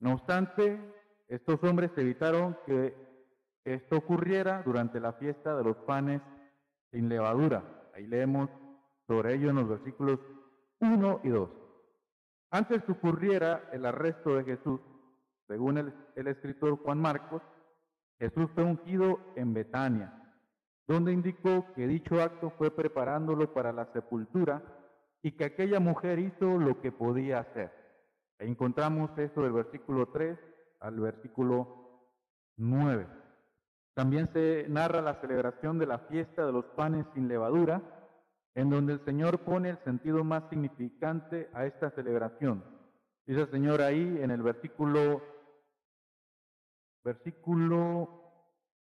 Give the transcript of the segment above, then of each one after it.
No obstante, estos hombres evitaron que esto ocurriera durante la fiesta de los panes sin levadura. Ahí leemos sobre ello en los versículos 1 y 2. Antes que ocurriera el arresto de Jesús, según el, el escritor Juan Marcos, Jesús fue ungido en Betania, donde indicó que dicho acto fue preparándolo para la sepultura y que aquella mujer hizo lo que podía hacer. Encontramos esto del versículo 3 al versículo 9. También se narra la celebración de la fiesta de los panes sin levadura, en donde el Señor pone el sentido más significante a esta celebración. Dice el Señor ahí en el versículo versículo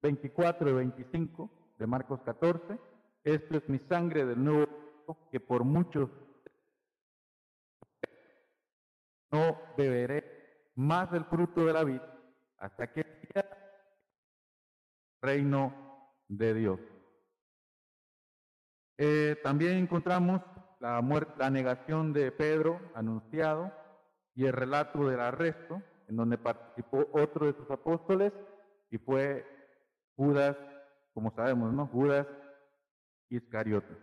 24 y 25 de Marcos 14, esto es mi sangre del nuevo que por muchos no beberé más del fruto de la vid hasta que sea reino de Dios. Eh, también encontramos la, muerte, la negación de Pedro anunciado y el relato del arresto, en donde participó otro de sus apóstoles y fue Judas, como sabemos, ¿no? Judas Iscariote.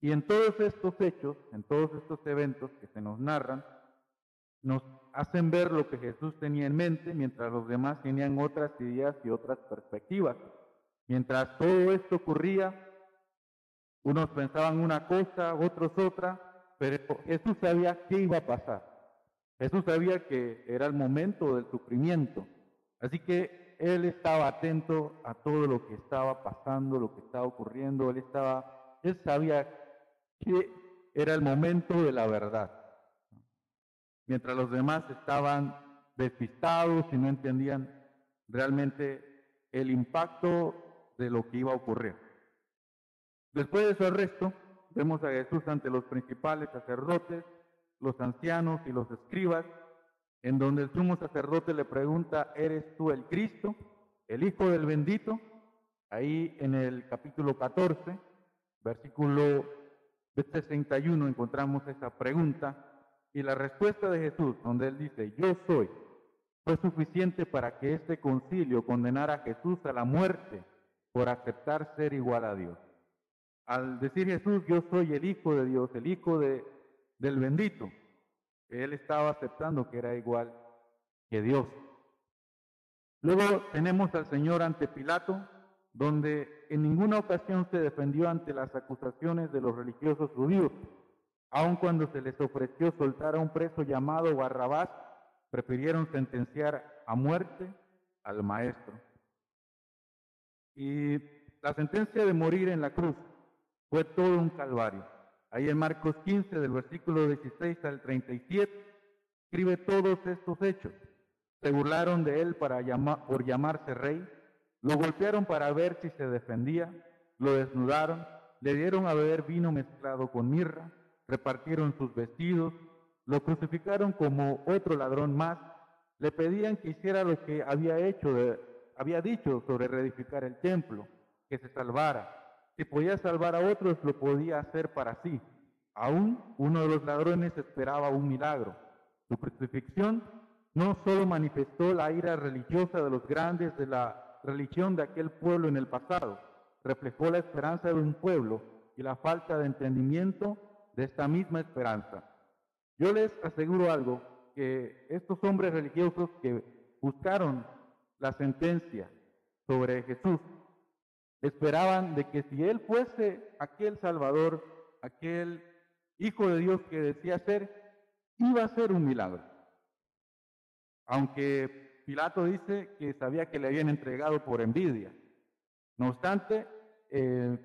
Y en todos estos hechos, en todos estos eventos que se nos narran, nos hacen ver lo que Jesús tenía en mente, mientras los demás tenían otras ideas y otras perspectivas. Mientras todo esto ocurría, unos pensaban una cosa, otros otra, pero Jesús sabía qué iba a pasar. Jesús sabía que era el momento del sufrimiento. Así que él estaba atento a todo lo que estaba pasando, lo que estaba ocurriendo. Él estaba, él sabía que era el momento de la verdad mientras los demás estaban despistados y no entendían realmente el impacto de lo que iba a ocurrir. Después de su arresto, vemos a Jesús ante los principales sacerdotes, los ancianos y los escribas, en donde el sumo sacerdote le pregunta, ¿eres tú el Cristo, el Hijo del bendito? Ahí en el capítulo 14, versículo 61 encontramos esa pregunta y la respuesta de Jesús, donde él dice, yo soy, fue suficiente para que este concilio condenara a Jesús a la muerte por aceptar ser igual a Dios. Al decir Jesús, yo soy el Hijo de Dios, el Hijo de, del bendito, él estaba aceptando que era igual que Dios. Luego tenemos al Señor ante Pilato, donde en ninguna ocasión se defendió ante las acusaciones de los religiosos judíos, Aun cuando se les ofreció soltar a un preso llamado Barrabás, prefirieron sentenciar a muerte al maestro. Y la sentencia de morir en la cruz fue todo un calvario. Ahí en Marcos 15, del versículo 16 al 37, escribe todos estos hechos. Se burlaron de él para por llamarse rey, lo golpearon para ver si se defendía, lo desnudaron, le dieron a beber vino mezclado con mirra, repartieron sus vestidos, lo crucificaron como otro ladrón más, le pedían que hiciera lo que había hecho, había dicho sobre reedificar el templo, que se salvara. Si podía salvar a otros, lo podía hacer para sí. Aún uno de los ladrones esperaba un milagro. Su crucifixión no solo manifestó la ira religiosa de los grandes de la religión de aquel pueblo en el pasado, reflejó la esperanza de un pueblo y la falta de entendimiento de esta misma esperanza. Yo les aseguro algo, que estos hombres religiosos que buscaron la sentencia sobre Jesús, esperaban de que si él fuese aquel Salvador, aquel Hijo de Dios que decía ser, iba a ser un milagro. Aunque Pilato dice que sabía que le habían entregado por envidia. No obstante, eh,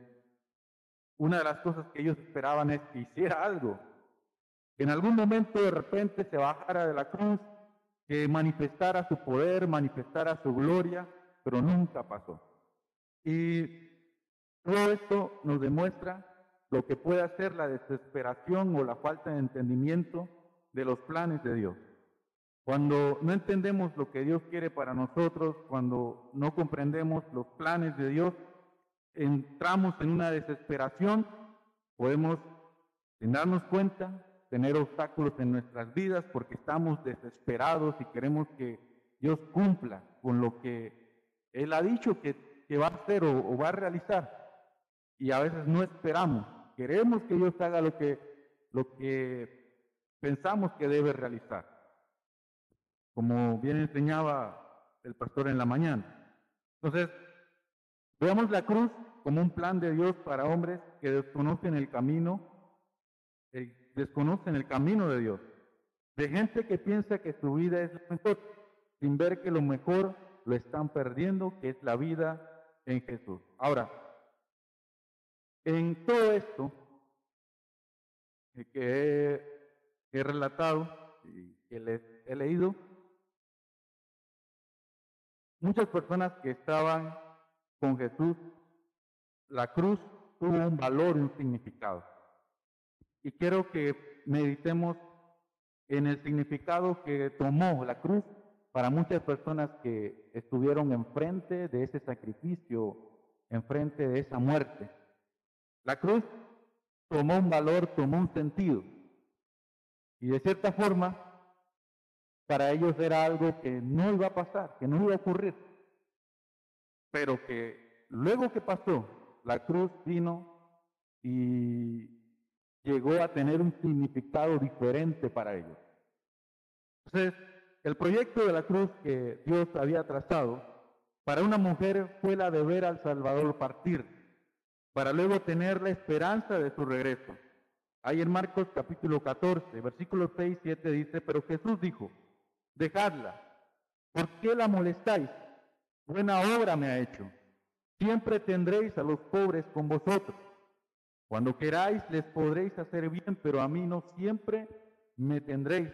una de las cosas que ellos esperaban es que hiciera algo, que en algún momento de repente se bajara de la cruz, que manifestara su poder, manifestara su gloria, pero nunca pasó. Y todo esto nos demuestra lo que puede hacer la desesperación o la falta de entendimiento de los planes de Dios. Cuando no entendemos lo que Dios quiere para nosotros, cuando no comprendemos los planes de Dios, entramos en una desesperación, podemos, sin darnos cuenta, tener obstáculos en nuestras vidas porque estamos desesperados y queremos que Dios cumpla con lo que Él ha dicho que, va a hacer o, va a realizar. Y a veces no esperamos, queremos que Dios haga lo que, lo que pensamos que debe realizar. Como bien enseñaba el pastor en la mañana. Entonces, veamos la cruz como un plan de Dios para hombres que desconocen el camino, desconocen el camino de Dios, de gente que piensa que su vida es lo mejor, sin ver que lo mejor lo están perdiendo, que es la vida en Jesús. Ahora, en todo esto que he, relatado y que les he leído, muchas personas que estaban con Jesús la cruz tuvo un valor y un significado. Y quiero que meditemos en el significado que tomó la cruz para muchas personas que estuvieron enfrente de ese sacrificio, enfrente de esa muerte. La cruz tomó un valor, tomó un sentido. Y de cierta forma, para ellos era algo que no iba a pasar, que no iba a ocurrir. Pero que luego que pasó, la cruz vino y llegó a tener un significado diferente para ellos. Entonces, el proyecto de la cruz que Dios había trazado para una mujer fue la de ver al Salvador partir, para luego tener la esperanza de su regreso. Ahí en Marcos capítulo 14, versículos 6 y 7 dice, pero Jesús dijo, dejadla, ¿por qué la molestáis? Buena obra me ha hecho Siempre tendréis a los pobres con vosotros. Cuando queráis les podréis hacer bien, pero a mí no siempre me tendréis.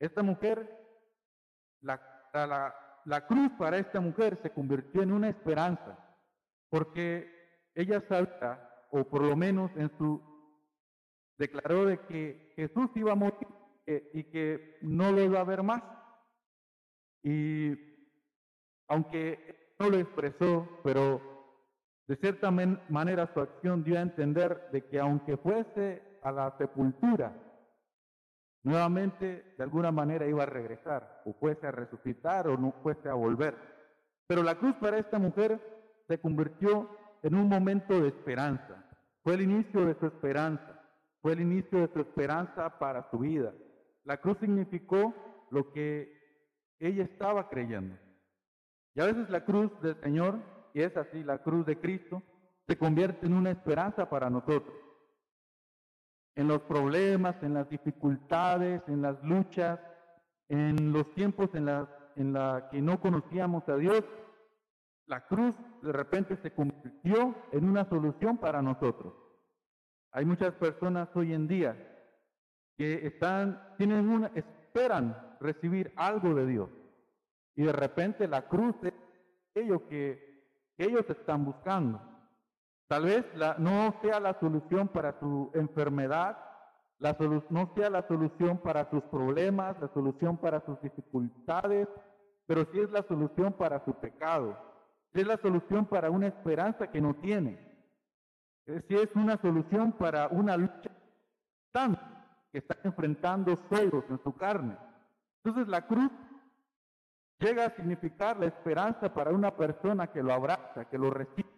Esta mujer, la, la, cruz para esta mujer se convirtió en una esperanza, porque ella sabía, o por lo menos en su, declaró de que Jesús iba a morir eh, y que no lo iba a ver más. Y aunque no lo expresó, pero de cierta manera su acción dio a entender de que aunque fuese a la sepultura, nuevamente de alguna manera iba a regresar, o fuese a resucitar o no fuese a volver. Pero la cruz para esta mujer se convirtió en un momento de esperanza. Fue el inicio de su esperanza, fue el inicio de su esperanza para su vida. La cruz significó lo que ella estaba creyendo. Y a veces la cruz del Señor y es así, la cruz de Cristo se convierte en una esperanza para nosotros. En los problemas, en las dificultades, en las luchas, en los tiempos en la, en la que no conocíamos a Dios, la cruz de repente se convirtió en una solución para nosotros. Hay muchas personas hoy en día que están, tienen una, esperan recibir algo de Dios. Y de repente la cruz es aquello que ellos están buscando. Tal vez no sea la solución para tu enfermedad, la no sea la solución para tus problemas, la solución para tus dificultades, pero sí es la solución para su pecado, es la solución para una esperanza que no tiene, sí es una solución para una lucha tan que está enfrentando fuegos en su carne. Entonces la cruz llega a significar la esperanza para una persona que lo abraza, que lo recibe.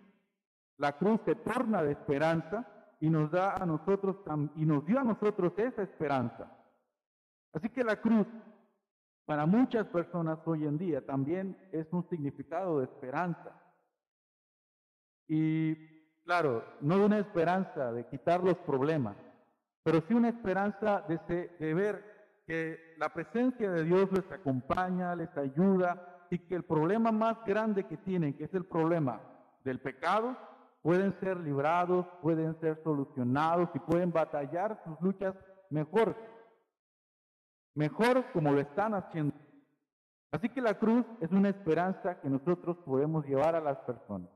La cruz se torna de esperanza y nos da a nosotros y nos dio a nosotros esa esperanza. Así que la cruz para muchas personas hoy en día también es un significado de esperanza. Y claro, no de una esperanza de quitar los problemas, pero sí una esperanza de, de ver que la presencia de Dios les acompaña, les ayuda y que el problema más grande que tienen, que es el problema del pecado, pueden ser librados, pueden ser solucionados y pueden batallar sus luchas mejor, mejor como lo están haciendo. Así que la cruz es una esperanza que nosotros podemos llevar a las personas.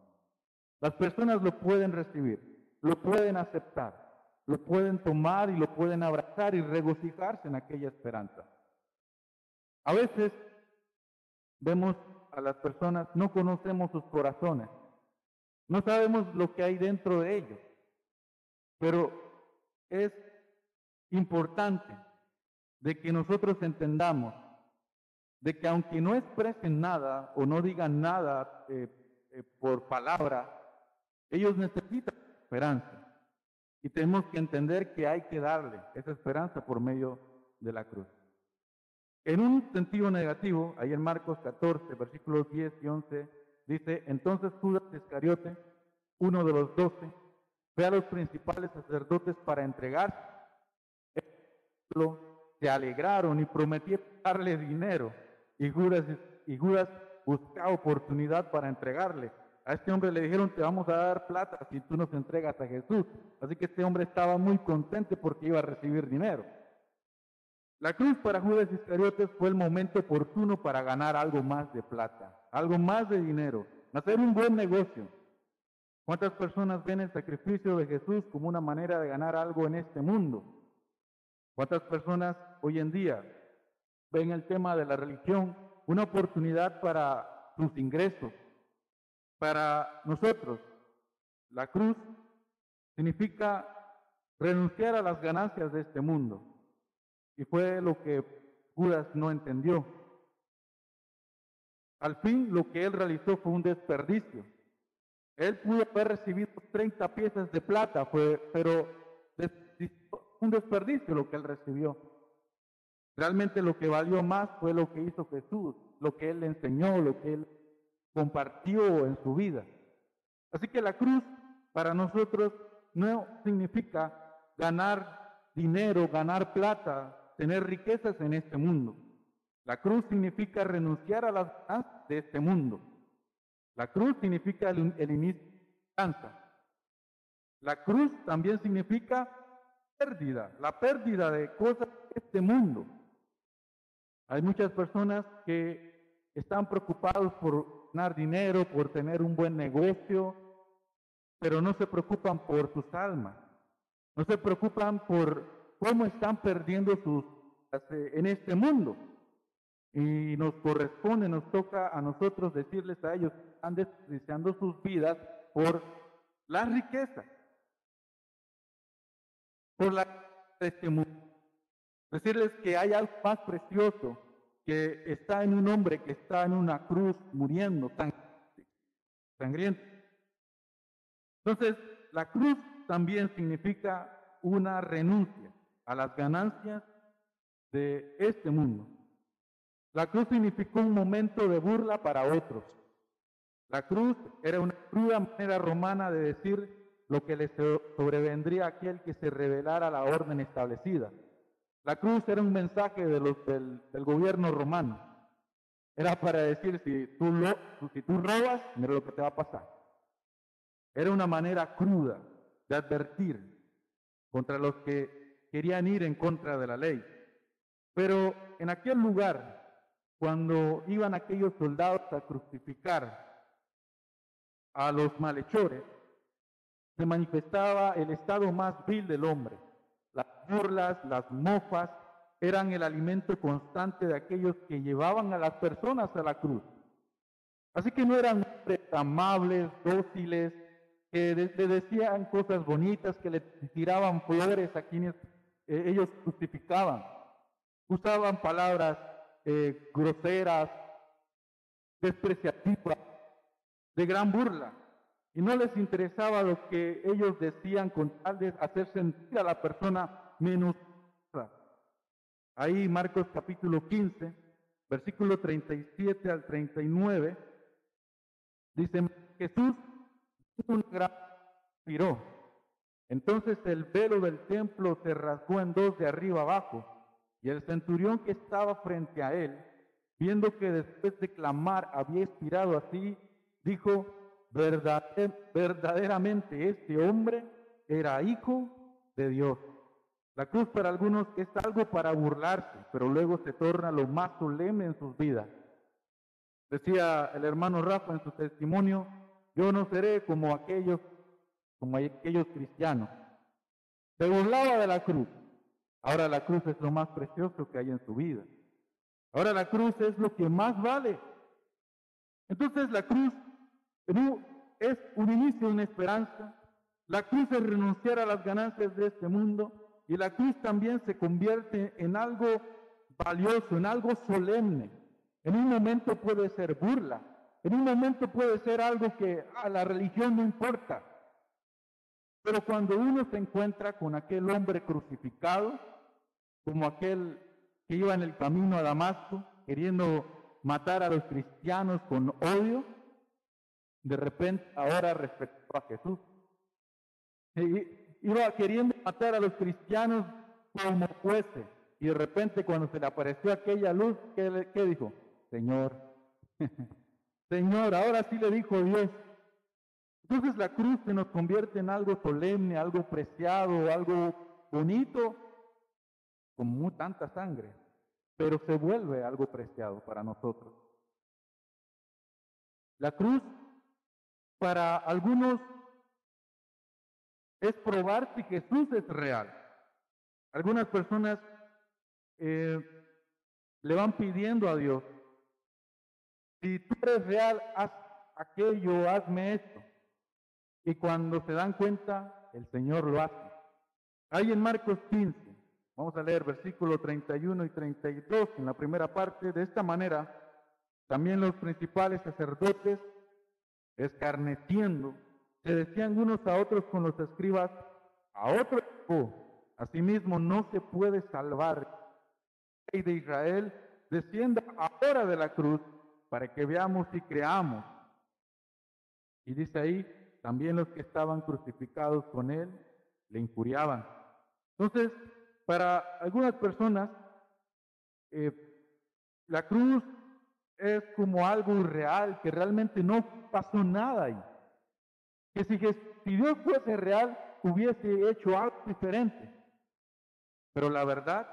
Las personas lo pueden recibir, lo pueden aceptar lo pueden tomar y lo pueden abrazar y regocijarse en aquella esperanza. A veces vemos a las personas, no conocemos sus corazones, no sabemos lo que hay dentro de ellos, pero es importante de que nosotros entendamos de que aunque no expresen nada o no digan nada eh, eh, por palabra, ellos necesitan esperanza. Y tenemos que entender que hay que darle esa esperanza por medio de la cruz. En un sentido negativo, ahí en Marcos 14, versículos 10 y 11, dice, entonces Judas Iscariote, uno de los doce, fue a los principales sacerdotes para entregar. Se alegraron y prometieron darle dinero. Y y Judas buscaba oportunidad para entregarle. A este hombre le dijeron, te vamos a dar plata si tú nos entregas a Jesús. Así que este hombre estaba muy contento porque iba a recibir dinero. La cruz para Judas Iscariotes fue el momento oportuno para ganar algo más de plata, algo más de dinero, hacer un buen negocio. ¿Cuántas personas ven el sacrificio de Jesús como una manera de ganar algo en este mundo? ¿Cuántas personas hoy en día ven el tema de la religión una oportunidad para sus ingresos? Para nosotros, la cruz significa renunciar a las ganancias de este mundo. Y fue lo que Judas no entendió. Al fin, lo que él realizó fue un desperdicio. Él pudo haber recibido 30 piezas de plata, fue, pero un desperdicio lo que él recibió. Realmente lo que valió más fue lo que hizo Jesús, lo que él le enseñó, lo que él compartió en su vida. Así que la cruz para nosotros no significa ganar dinero, ganar plata, tener riquezas en este mundo. La cruz significa renunciar a las de este mundo. La cruz significa el, inicio de la La cruz también significa pérdida, la pérdida de cosas de este mundo. Hay muchas personas que están preocupados por ganar dinero, por tener un buen negocio, pero no se preocupan por sus almas. No se preocupan por cómo están perdiendo sus en este mundo. Y nos corresponde, nos toca a nosotros decirles a ellos, están desperdiciando sus vidas por la riqueza, por la de este mundo. Decirles que hay algo más precioso que está en un hombre que está en una cruz muriendo tan sangriento. Entonces, la cruz también significa una renuncia a las ganancias de este mundo. La cruz significó un momento de burla para otros. La cruz era una cruda manera romana de decir lo que le sobrevendría a aquel que se revelara a la orden establecida. La cruz era un mensaje de los, del, gobierno romano. Era para decir, si tú, lo, si tú robas, mira lo que te va a pasar. Era una manera cruda de advertir contra los que querían ir en contra de la ley. Pero en aquel lugar cuando iban aquellos soldados a crucificar a los malhechores, se manifestaba el estado más vil del hombre. Las burlas, las mofas, eran el alimento constante de aquellos que llevaban a las personas a la cruz. Así que no eran hombres amables, dóciles, que le decían cosas bonitas, que le tiraban flores a quienes eh, ellos crucificaban. Usaban palabras eh, groseras, despreciativas, de gran burla. Y no les interesaba lo que ellos decían con tal de hacer sentir a la persona menos. Ahí Marcos capítulo 15, versículo 37 al 39, dice, Jesús un. Entonces el velo del templo se rasgó en dos de arriba abajo y el centurión que estaba frente a él, viendo que después de clamar había expirado así, dijo, verdaderamente este hombre era hijo de Dios. La cruz para algunos es algo para burlarse, pero luego se torna lo más solemne en sus vidas. Decía el hermano Rafa en su testimonio, yo no seré como aquellos, como aquellos cristianos. Se burlaba de la cruz, Ahora la cruz es lo más precioso que hay en su vida. Ahora la cruz es lo que más vale. Entonces la cruz es un inicio, una esperanza. La cruz es renunciar a las ganancias de este mundo Y la cruz también se convierte en algo valioso, en algo solemne. En un momento puede ser burla, en un momento puede ser algo que a la religión no importa. Pero cuando uno se encuentra con aquel hombre crucificado, como aquel que iba en el camino a Damasco, queriendo matar a los cristianos con odio, de repente ahora respecto a Jesús. Iba queriendo matar a los cristianos como fuese. Y de repente cuando se le apareció aquella luz, ¿qué, dijo? Señor, Señor, ahora sí le dijo Dios. Entonces la cruz se nos convierte en algo solemne, algo preciado, algo bonito, como tanta sangre, pero se vuelve algo preciado para nosotros. La cruz para algunos es probar si Jesús es real. Algunas personas eh, le van pidiendo a Dios, si tú eres real, haz aquello, hazme esto. Y cuando se dan cuenta, el Señor lo hace. Hay en Marcos 15, vamos a leer versículo 31 y 32 en la primera parte, de esta manera, también los principales sacerdotes, escarneciendo, se decían unos a otros con los escribas, a otro asimismo no se puede salvar. Rey de Israel, descienda ahora de la cruz para que veamos y creamos. Y dice ahí, también los que estaban crucificados con él le injuriaban. Entonces, para algunas personas, eh, la cruz es como algo irreal, que realmente no pasó nada ahí. Que si, Dios fuese real, hubiese hecho algo diferente. Pero la verdad,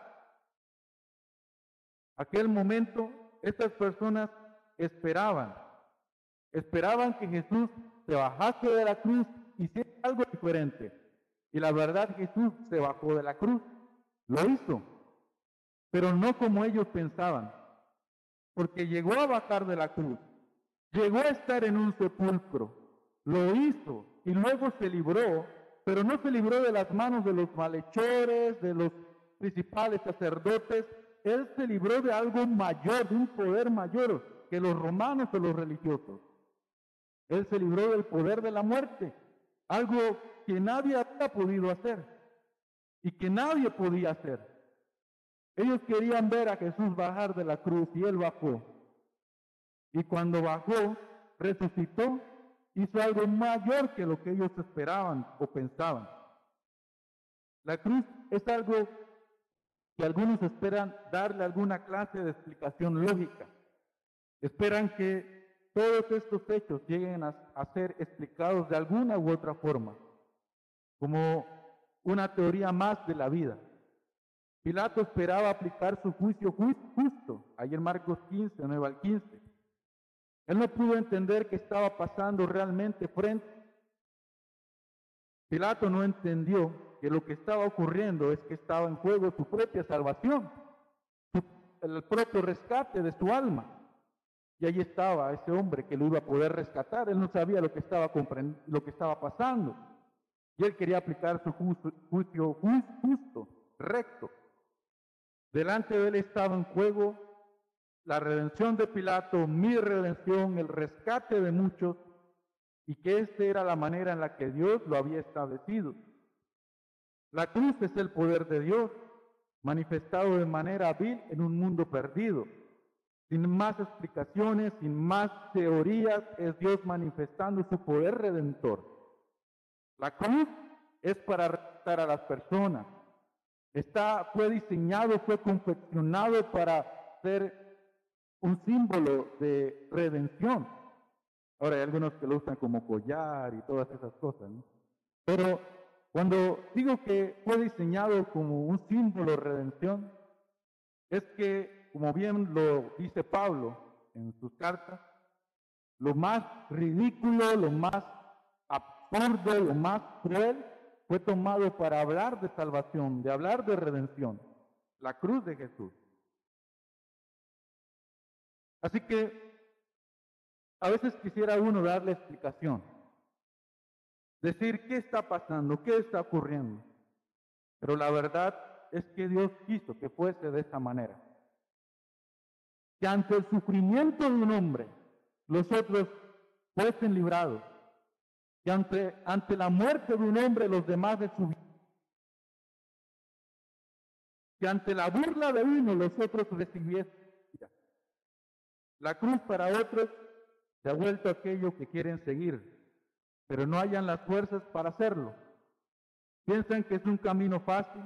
aquel momento, estas personas esperaban, esperaban que Jesús se bajase de la cruz y hiciera algo diferente. Y la verdad, Jesús se bajó de la cruz, lo hizo, pero no como ellos pensaban, porque llegó a bajar de la cruz, llegó a estar en un sepulcro, lo hizo y luego se libró, pero no se libró de las manos de los malhechores, de los principales sacerdotes, él se libró de algo mayor, de un poder mayor que los romanos o los religiosos. Él se libró del poder de la muerte, algo que nadie había podido hacer y que nadie podía hacer. Ellos querían ver a Jesús bajar de la cruz y él bajó. Y cuando bajó, resucitó, hizo algo mayor que lo que ellos esperaban o pensaban. La cruz es algo que algunos esperan darle alguna clase de explicación lógica. Esperan que todos estos hechos lleguen a, ser explicados de alguna u otra forma, como una teoría más de la vida. Pilato esperaba aplicar su juicio justo, en Marcos 15, 9 al 15. Él no pudo entender qué estaba pasando realmente frente. Pilato no entendió que lo que estaba ocurriendo es que estaba en juego su propia salvación, el propio rescate de su alma. Y ahí estaba ese hombre que lo iba a poder rescatar. Él no sabía lo que estaba, lo que estaba pasando. Y él quería aplicar su juicio justo, recto. Delante de él estaba en juego la redención de Pilato, mi redención, el rescate de muchos, y que esta era la manera en la que Dios lo había establecido. La cruz es el poder de Dios, manifestado de manera vil en un mundo perdido. Sin más explicaciones, sin más teorías, es Dios manifestando su poder redentor. La cruz es para rescatar a las personas. Está, fue diseñado, fue confeccionado para ser un símbolo de redención. Ahora hay algunos que lo usan como collar y todas esas cosas, ¿no? Pero cuando digo que fue diseñado como un símbolo de redención, es que como bien lo dice Pablo en sus cartas, lo más ridículo, lo más absurdo, lo más cruel fue tomado para hablar de salvación, de hablar de redención, la cruz de Jesús. Así que a veces quisiera uno darle explicación, decir qué está pasando, qué está ocurriendo. Pero la verdad es que Dios quiso que fuese de esta manera. Que ante el sufrimiento de un hombre, los otros fuesen librados. Que ante, ante la muerte de un hombre, los demás de su vida. Que ante la burla de uno, los otros recibiesen. La cruz para otros se ha vuelto aquello que quieren seguir, pero no hayan las fuerzas para hacerlo. Piensan que es un camino fácil,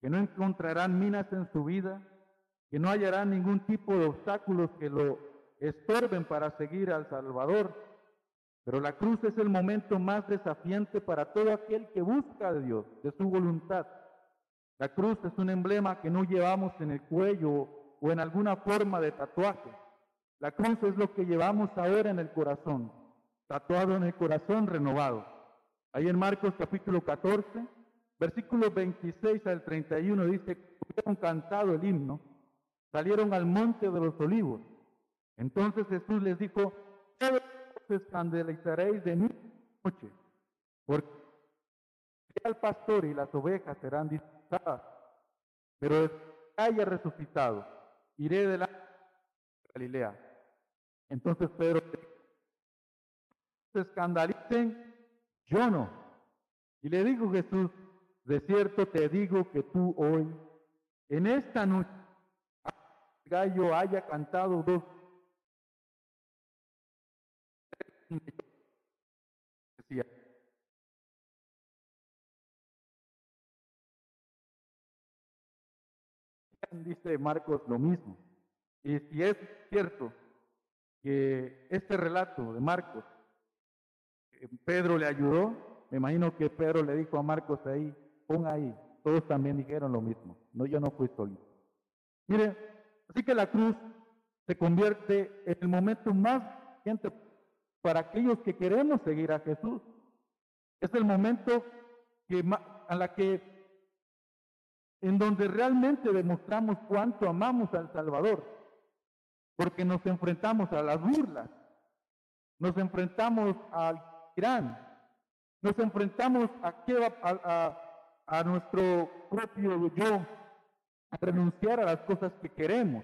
que no encontrarán minas en su vida, que no hallarán ningún tipo de obstáculos que lo estorben para seguir al Salvador. Pero la cruz es el momento más desafiante para todo aquel que busca de Dios, de su voluntad. La cruz es un emblema que no llevamos en el cuello o en alguna forma de tatuaje. La cruz es lo que llevamos ahora en el corazón, tatuado en el corazón renovado. Ahí en Marcos capítulo 14, versículos 26 al 31 dice, hubieron cantado el himno, salieron al monte de los olivos. Entonces Jesús les dijo, todos os escandalizaréis de mí noche, porque el pastor y las ovejas serán dispersadas, pero haya resucitado, iré de la Galilea. Entonces Pedro se escandalicen, yo no. Y le dijo Jesús, de cierto te digo que tú hoy, en esta noche, el gallo haya cantado dos decía dice Marcos lo mismo y si es cierto este relato de Marcos Pedro le ayudó me imagino que Pedro le dijo a Marcos ahí pon ahí. Todos también dijeron lo mismo. No, yo no fui solito. Mire, así que la cruz se convierte en el momento más gente para aquellos que queremos seguir a Jesús. Es el momento que, a la que, en donde realmente demostramos cuánto amamos al Salvador, porque nos enfrentamos a las burlas, nos enfrentamos al Irán, nos enfrentamos a, a, a nuestro propio yo, a renunciar a las cosas que queremos.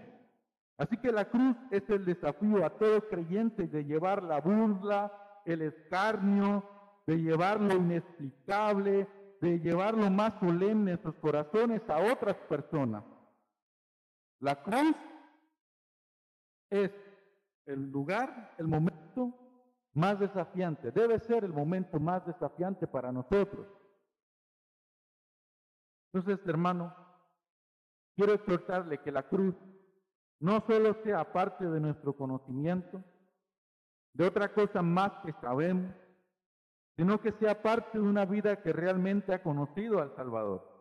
Así que la cruz es el desafío a todo creyente de llevar la burla, el escarnio, de llevar lo inexplicable, de llevar lo más solemne en sus corazones a otras personas. La cruz es el lugar, el momento más desafiante, debe ser el momento más desafiante para nosotros. Entonces, hermano, quiero exhortarle que la cruz no solo sea parte de nuestro conocimiento, de otra cosa más que sabemos, sino que sea parte de una vida que realmente ha conocido al Salvador,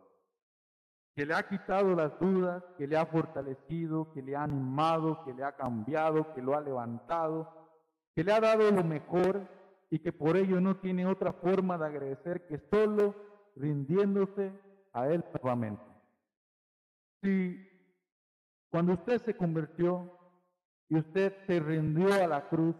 que le ha quitado las dudas, que le ha fortalecido, que le ha animado, que le ha cambiado, que lo ha levantado, que le ha dado lo mejor y que por ello no tiene otra forma de agradecer que solo rindiéndose a Él nuevamente. Si cuando usted se convirtió y usted se rindió a la cruz,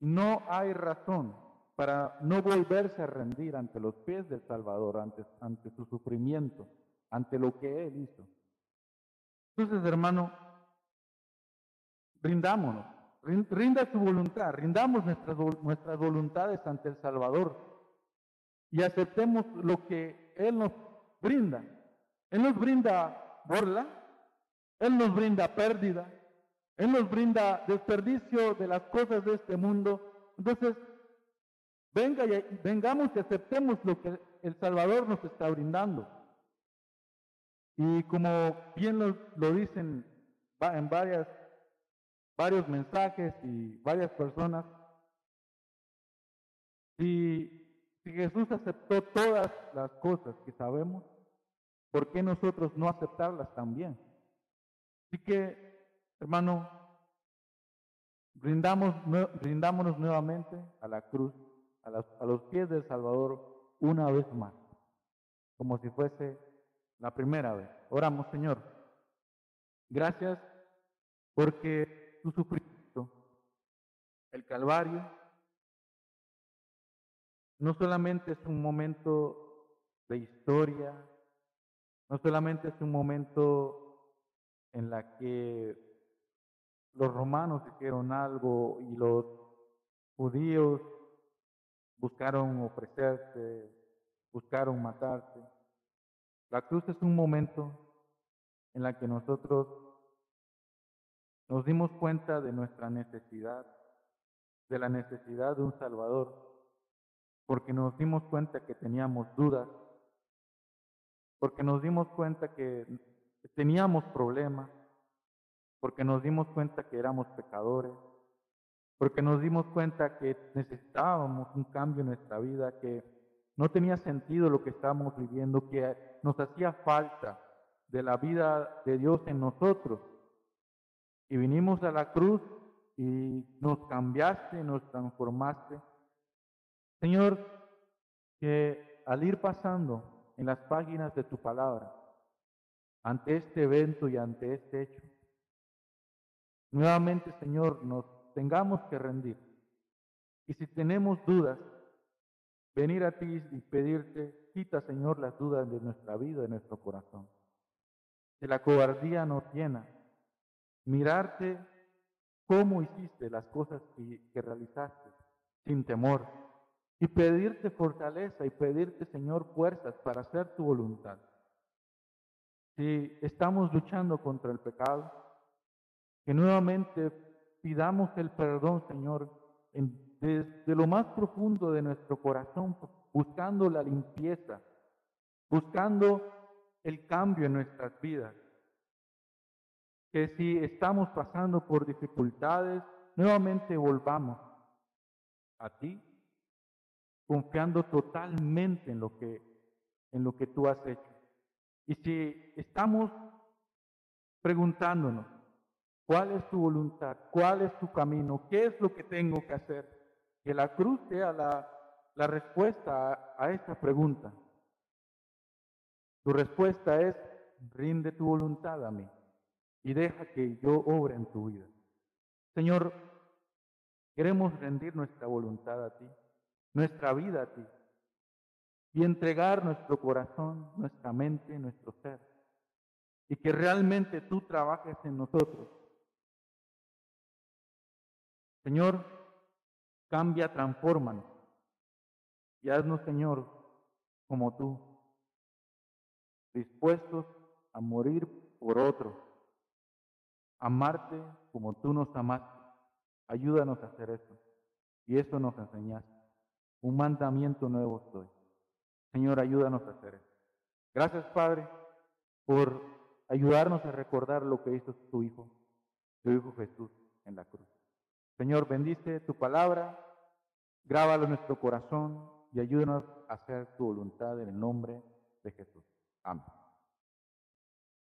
no hay razón para no volverse a rendir ante los pies del Salvador, ante, ante su sufrimiento, ante lo que Él hizo. Entonces, hermano, rindámonos, rinda su voluntad, rindamos nuestras, nuestras voluntades ante el Salvador y aceptemos lo que Él nos brinda. Él nos brinda burla, Él nos brinda pérdida, Él nos brinda desperdicio de las cosas de este mundo. Entonces, venga y, vengamos y aceptemos lo que el Salvador nos está brindando. Y como bien lo, dicen en varias, varios mensajes y varias personas, si si Jesús aceptó todas las cosas que sabemos, ¿por qué nosotros no aceptarlas también? Así que, hermano, brindamos, brindámonos nuevamente a la cruz, a, los pies del Salvador, una vez más, como si fuese la primera vez. Oramos, Señor. Gracias porque tu sufrimiento, el Calvario, no solamente es un momento de historia, no solamente es un momento en la que los romanos hicieron algo y los judíos buscaron ofrecerse, buscaron matarse. La cruz es un momento en la que nosotros nos dimos cuenta de nuestra necesidad, de la necesidad de un Salvador, porque nos dimos cuenta que teníamos dudas, porque nos dimos cuenta que teníamos problemas, porque nos dimos cuenta que éramos pecadores, porque nos dimos cuenta que necesitábamos un cambio en nuestra vida, que no tenía sentido lo que estábamos viviendo, que nos hacía falta de la vida de Dios en nosotros. Y vinimos a la cruz y nos cambiaste, nos transformaste. Señor, que al ir pasando en las páginas de tu palabra, ante este evento y ante este hecho, nuevamente, Señor, nos tengamos que rendir. Y si tenemos dudas, venir a ti y pedirte, quita, Señor, las dudas de nuestra vida, de nuestro corazón. Que la cobardía nos llena. Mirarte cómo hiciste las cosas que, realizaste, sin temor. Y pedirte fortaleza y pedirte, Señor, fuerzas para hacer tu voluntad. Si estamos luchando contra el pecado, que nuevamente pidamos el perdón, Señor, desde lo más profundo de nuestro corazón, buscando la limpieza, buscando el cambio en nuestras vidas. Que si estamos pasando por dificultades, nuevamente volvamos a ti, confiando totalmente en lo que en lo que tú has hecho. Y si estamos preguntándonos, ¿Cuál es tu voluntad? ¿Cuál es tu camino? ¿Qué es lo que tengo que hacer? Que la cruz sea la, respuesta a, a esta pregunta. Tu respuesta es, rinde tu voluntad a mí y deja que yo obre en tu vida. Señor, queremos rendir nuestra voluntad a ti, nuestra vida a ti y entregar nuestro corazón, nuestra mente, nuestro ser y que realmente tú trabajes en nosotros Señor, cambia, transfórmanos y haznos, Señor, como tú, dispuestos a morir por otro, amarte como tú nos amaste. Ayúdanos a hacer eso. Y eso nos enseñaste. Un mandamiento nuevo estoy. Señor, ayúdanos a hacer eso. Gracias, Padre, por ayudarnos a recordar lo que hizo tu Hijo, tu Hijo Jesús en la cruz. Señor, bendice tu palabra, grábalo en nuestro corazón y ayúdanos a hacer tu voluntad en el nombre de Jesús. Amén.